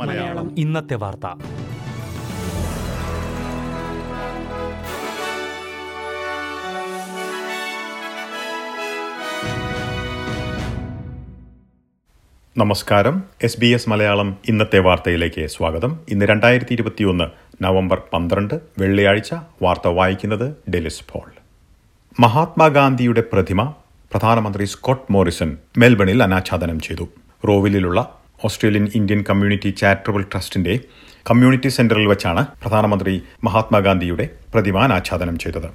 മലയാളം. ഇന്നത്തെ വാർത്ത. നമസ്കാരം. എസ് ബി എസ് മലയാളം ഇന്നത്തെ വാർത്തയിലേക്ക് സ്വാഗതം. ഇന്ന് രണ്ടായിരത്തി ഇരുപത്തിയൊന്ന് നവംബർ പന്ത്രണ്ട് വെള്ളിയാഴ്ച വാർത്ത വായിക്കുന്നത് ഡെലിസ് പോൾ. മഹാത്മാഗാന്ധിയുടെ പ്രതിമ പ്രധാനമന്ത്രി സ്കോട്ട് മോറിസൺ മെൽബണിൽ അനാച്ഛാദനം ചെയ്തു. റോവിലുള്ള ഓസ്ട്രേലിയൻ ഇന്ത്യൻ കമ്മ്യൂണിറ്റി ചാരിറ്റബിൾ ട്രസ്റ്റിന്റെ കമ്മ്യൂണിറ്റി സെന്ററിൽ വെച്ചാണ് പ്രധാനമന്ത്രി മഹാത്മാഗാന്ധിയുടെ പ്രതിമ അനാച്ഛാദനം ചെയ്തത്.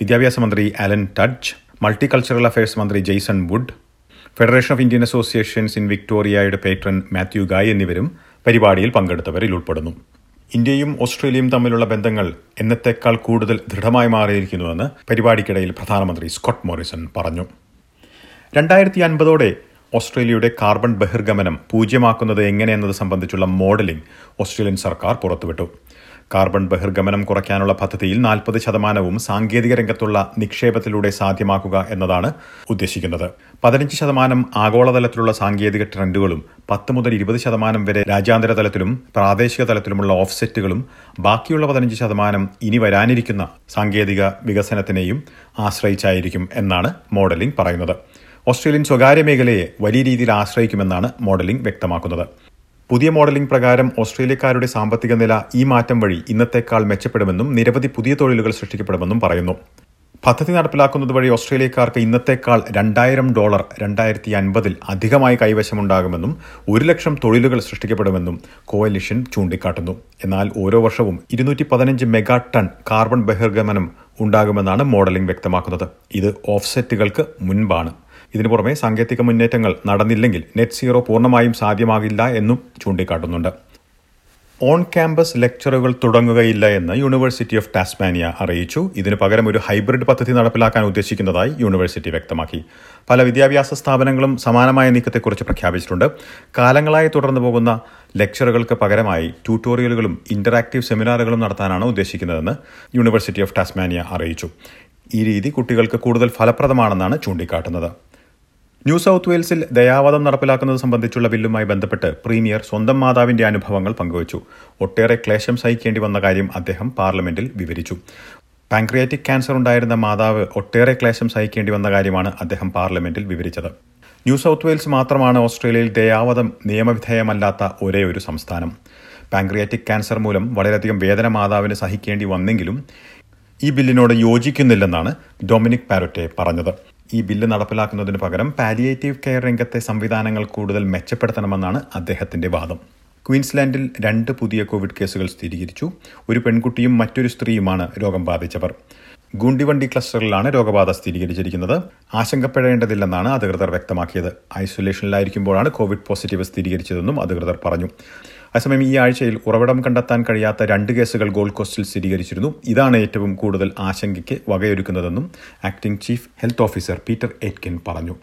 വിദ്യാഭ്യാസ മന്ത്രി Alan Tudge multi cultural affairs മന്ത്രി Jason Wood federation of Indian associations in വിക്ടോറിയയുടെ patron Mathew Guy എന്നിവരും പരിപാടിയിൽ പങ്കെടുത്തവരിൽ ഉൾപ്പെടുന്നു. ഇന്ത്യയും ഓസ്ട്രേലിയയും തമ്മിലുള്ള ബന്ധങ്ങൾ എന്നത്തേക്കാൾ കൂടുതൽ ദൃഢമായി മാറിയിരിക്കുന്നുവെന്ന് പരിപാടിക്കിടയിൽ പ്രധാനമന്ത്രി സ്കോട്ട് മോറിസൺ പറഞ്ഞു. രണ്ടായിരത്തി അൻപതോടെ ഓസ്ട്രേലിയയുടെ കാർബൺ ബഹിർഗമനം പൂജ്യമാക്കുന്നത് എങ്ങനെയെന്നത് സംബന്ധിച്ചുള്ള മോഡലിംഗ് ഓസ്ട്രേലിയൻ സർക്കാർ പുറത്തുവിട്ടു. കാർബൺ ബഹിർഗമനം കുറയ്ക്കാനുള്ള പദ്ധതിയിൽ നാൽപ്പത് ശതമാനവും സാങ്കേതിക രംഗത്തുള്ള നിക്ഷേപത്തിലൂടെ സാധ്യമാക്കുക എന്നതാണ് ഉദ്ദേശിക്കുന്നത്. പതിനഞ്ച് ശതമാനം ആഗോളതലത്തിലുള്ള സാങ്കേതിക ട്രെൻഡുകളും പത്ത് മുതൽ ഇരുപത് ശതമാനം വരെ രാജ്യാന്തര തലത്തിലും പ്രാദേശിക തലത്തിലുമുള്ള ഓഫ്സെറ്റുകളും ബാക്കിയുള്ള പതിനഞ്ച് ശതമാനം ഇനി വരാനിരിക്കുന്ന സാങ്കേതിക വികസനത്തിനെയും ആശ്രയിച്ചായിരിക്കും എന്നാണ് മോഡലിംഗ് പറയുന്നത്. ഓസ്ട്രേലിയൻ സ്വകാര്യ മേഖലയെ വലിയ രീതിയിൽ ആശ്രയിക്കുമെന്നാണ് മോഡലിംഗ് വ്യക്തമാക്കുന്നത്. പുതിയ മോഡലിംഗ് പ്രകാരം ഓസ്ട്രേലിയക്കാരുടെ സാമ്പത്തിക നില ഈ മാറ്റം വഴി ഇന്നത്തേക്കാൾ മെച്ചപ്പെടുമെന്നും നിരവധി പുതിയ തൊഴിലുകൾ സൃഷ്ടിക്കപ്പെടുമെന്നും പറയുന്നു. പദ്ധതി നടപ്പിലാക്കുന്നത് വഴി ഓസ്ട്രേലിയക്കാർക്ക് ഇന്നത്തേക്കാൾ രണ്ടായിരം ഡോളർ രണ്ടായിരത്തി അൻപതിൽ അധികമായി കൈവശമുണ്ടാകുമെന്നും ഒരു ലക്ഷം തൊഴിലുകൾ സൃഷ്ടിക്കപ്പെടുമെന്നും കോയലിഷൻ ചൂണ്ടിക്കാട്ടുന്നു. എന്നാൽ ഓരോ വർഷവും ഇരുന്നൂറ്റി പതിനഞ്ച് മെഗാ ടൺ കാർബൺ ബഹിർഗമനം ഉണ്ടാകുമെന്നാണ് മോഡലിംഗ് വ്യക്തമാക്കുന്നത്. ഇത് ഓഫ്സെറ്റുകൾക്ക് മുൻപാണ്. ഇതിനു പുറമെ സാങ്കേതിക മുന്നേറ്റങ്ങൾ നടന്നില്ലെങ്കിൽ നെറ്റ് സീറോ പൂർണമായും സാധ്യമാകില്ല എന്നും ചൂണ്ടിക്കാട്ടുന്നുണ്ട്. ഓൺ ക്യാമ്പസ് ലെക്ചറുകൾ തുടങ്ങുകയില്ല എന്ന് യൂണിവേഴ്സിറ്റി ഓഫ് ടാസ്മാനിയ അറിയിച്ചു. ഇതിന് പകരം ഒരു ഹൈബ്രിഡ് പദ്ധതി നടപ്പിലാക്കാൻ ഉദ്ദേശിക്കുന്നതായി യൂണിവേഴ്സിറ്റി വ്യക്തമാക്കി. പല വിദ്യാഭ്യാസ സ്ഥാപനങ്ങളും സമാനമായ നീക്കത്തെക്കുറിച്ച് പ്രഖ്യാപിച്ചിട്ടുണ്ട്. കാലങ്ങളായി തുടർന്നു പോകുന്ന ലെക്ചറുകൾക്ക് പകരമായി ട്യൂട്ടോറിയലുകളും ഇന്ററാക്റ്റീവ് സെമിനാറുകളും നടത്താനാണ് ഉദ്ദേശിക്കുന്നതെന്ന് യൂണിവേഴ്സിറ്റി ഓഫ് ടാസ്മാനിയ അറിയിച്ചു. ഈ രീതി കുട്ടികൾക്ക് കൂടുതൽ ഫലപ്രദമാണെന്നാണ് ചൂണ്ടിക്കാട്ടുന്നത്. ന്യൂ സൗത്ത് വെയിൽസിൽ ദയാവാദം നടപ്പിലാക്കുന്നത് സംബന്ധിച്ചുള്ള ബില്ലുമായി ബന്ധപ്പെട്ട് പ്രീമിയർ സ്വന്തം മാതാവിന്റെ അനുഭവങ്ങൾ പങ്കുവച്ചു. ഒട്ടേറെ ക്ലേശം സഹിക്കേണ്ടി വന്ന കാര്യം അദ്ദേഹം പാർലമെന്റിൽ വിവരിച്ചു. പാൻക്രിയാറ്റിക് ക്യാൻസർ ഉണ്ടായിരുന്ന മാതാവ് ഒട്ടേറെ ക്ലേശം സഹിക്കേണ്ടി വന്ന കാര്യമാണ് അദ്ദേഹം പാർലമെന്റിൽ വിവരിച്ചത്. ന്യൂ സൗത്ത് വെയിൽസ് മാത്രമാണ് ഓസ്ട്രേലിയയിൽ ദയാവധം നിയമവിധേയമല്ലാത്ത ഒരേ ഒരു സംസ്ഥാനം. പാൻക്രിയാറ്റിക് ക്യാൻസർ മൂലം വളരെയധികം വേദന മാതാവിന് സഹിക്കേണ്ടി വന്നെങ്കിലും ഈ ബില്ലിനോട് യോജിക്കുന്നില്ലെന്നാണ് ഡൊമിനിക് പാരൊറ്റെ പറഞ്ഞത്. ഈ ബില്ല് നടപ്പിലാക്കുന്നതിന് പകരം പാലിയേറ്റീവ് കെയർ രംഗത്തെ സംവിധാനങ്ങൾ കൂടുതൽ മെച്ചപ്പെടുത്തണമെന്നാണ് അദ്ദേഹത്തിന്റെ വാദം. ക്വീൻസ്ലാൻഡിൽ രണ്ട് പുതിയ കോവിഡ് കേസുകൾ സ്ഥിരീകരിച്ചു. ഒരു പെൺകുട്ടിയും മറ്റൊരു സ്ത്രീയുമാണ് രോഗം ബാധിച്ചവർ. ഗുണ്ടിവണ്ടി ക്ലസ്റ്ററിലാണ് രോഗബാധ സ്ഥിരീകരിച്ചിരിക്കുന്നത്. ആശങ്കപ്പെടേണ്ടതില്ലെന്നാണ് അധികൃതർ വ്യക്തമാക്കിയത്. ഐസൊലേഷനിലായിരിക്കുമ്പോഴാണ് കോവിഡ് പോസിറ്റീവ് സ്ഥിരീകരിച്ചതെന്നും അധികൃതർ പറഞ്ഞു. അതേസമയം ഈ ആഴ്ചയിൽ ഉറവിടം കണ്ടെത്താൻ കഴിയാത്ത രണ്ട് കേസുകൾ ഗോൾഡ് കോസ്റ്റിൽ സ്ഥിരീകരിച്ചിരുന്നു. ഇതാണ് ഏറ്റവും കൂടുതൽ ആശങ്കയ്ക്ക് വകയൊരുക്കുന്നതെന്നും acting chief health officer Peter Etkin പറഞ്ഞു.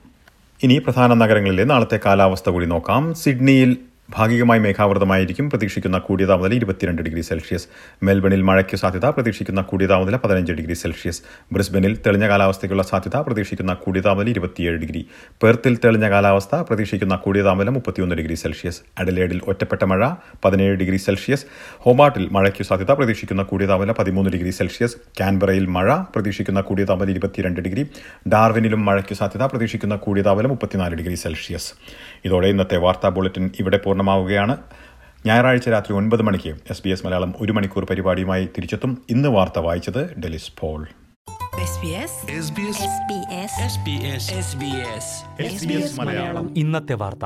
ഇനി പ്രധാന നഗരങ്ങളിലെ നാളത്തെ കാലാവസ്ഥ കൂടി നോക്കാം. സിഡ്നിയിൽ ഭാഗികമായി മേഘാവൃതമായിരിക്കും. പ്രതീക്ഷിക്കുന്ന കൂടിയ താപനില ഇരുപത്തിരണ്ട് ഡിഗ്രി സെൽഷ്യസ്. മെൽബണിൽ മഴയ്ക്ക് സാധ്യത പ്രതീക്ഷിക്കുന്ന കൂടിയ താപനില പതിനഞ്ച് ഡിഗ്രി സെൽഷ്യസ്. ബ്രിസ്ബനിൽ തെളിഞ്ഞ കാലാവസ്ഥയ്ക്കുള്ള സാധ്യത പ്രതീക്ഷിക്കുന്ന കൂടിയ താപനില ഇരുപത്തിയേഴ് ഡിഗ്രി. പെർത്തിൽ തെളിഞ്ഞ കാലാവസ്ഥ പ്രതീക്ഷിക്കുന്ന കൂടിയ താപനില മുപ്പത്തിയൊന്ന് ഡിഗ്രി സെൽഷ്യസ്. അഡലേഡിൽ ഒറ്റപ്പെട്ട മഴ പതിനേഴ് ഡിഗ്രി സെൽഷ്യസ്. ഹോബാട്ടിൽ മഴയ്ക്ക് സാധ്യത പ്രതീക്ഷിക്കുന്ന കൂടിയ താപനില പതിമൂന്ന് ഡിഗ്രി സെൽഷ്യസ്. കാൻബറയിൽ മഴ പ്രതീക്ഷിക്കുന്ന കൂടിയ താപനില ഇരുപത്തിരണ്ട് ഡിഗ്രി. ഡാർവിനിലും മഴയ്ക്ക് സാധ്യത പ്രതീക്ഷിക്കുന്ന കൂടിയ താപനില മുപ്പത്തിനാല് ഡിഗ്രി സെൽഷ്യസ്. ഇതോടെ ഇന്നത്തെ വാർത്താ ബുള്ളറ്റിൻ ഇവിടെ പൂർണമാവുകയാണ് ഞായറാഴ്ച രാത്രി ഒൻപത് മണിക്ക് എസ് ബി എസ് മലയാളം ഒരു മണിക്കൂർ പരിപാടിയുമായി തിരിച്ചെത്തും. ഇന്ന് വാർത്ത വായിച്ചത് ഡെലിസ് പോൾ. ഇന്നത്തെ വാർത്ത.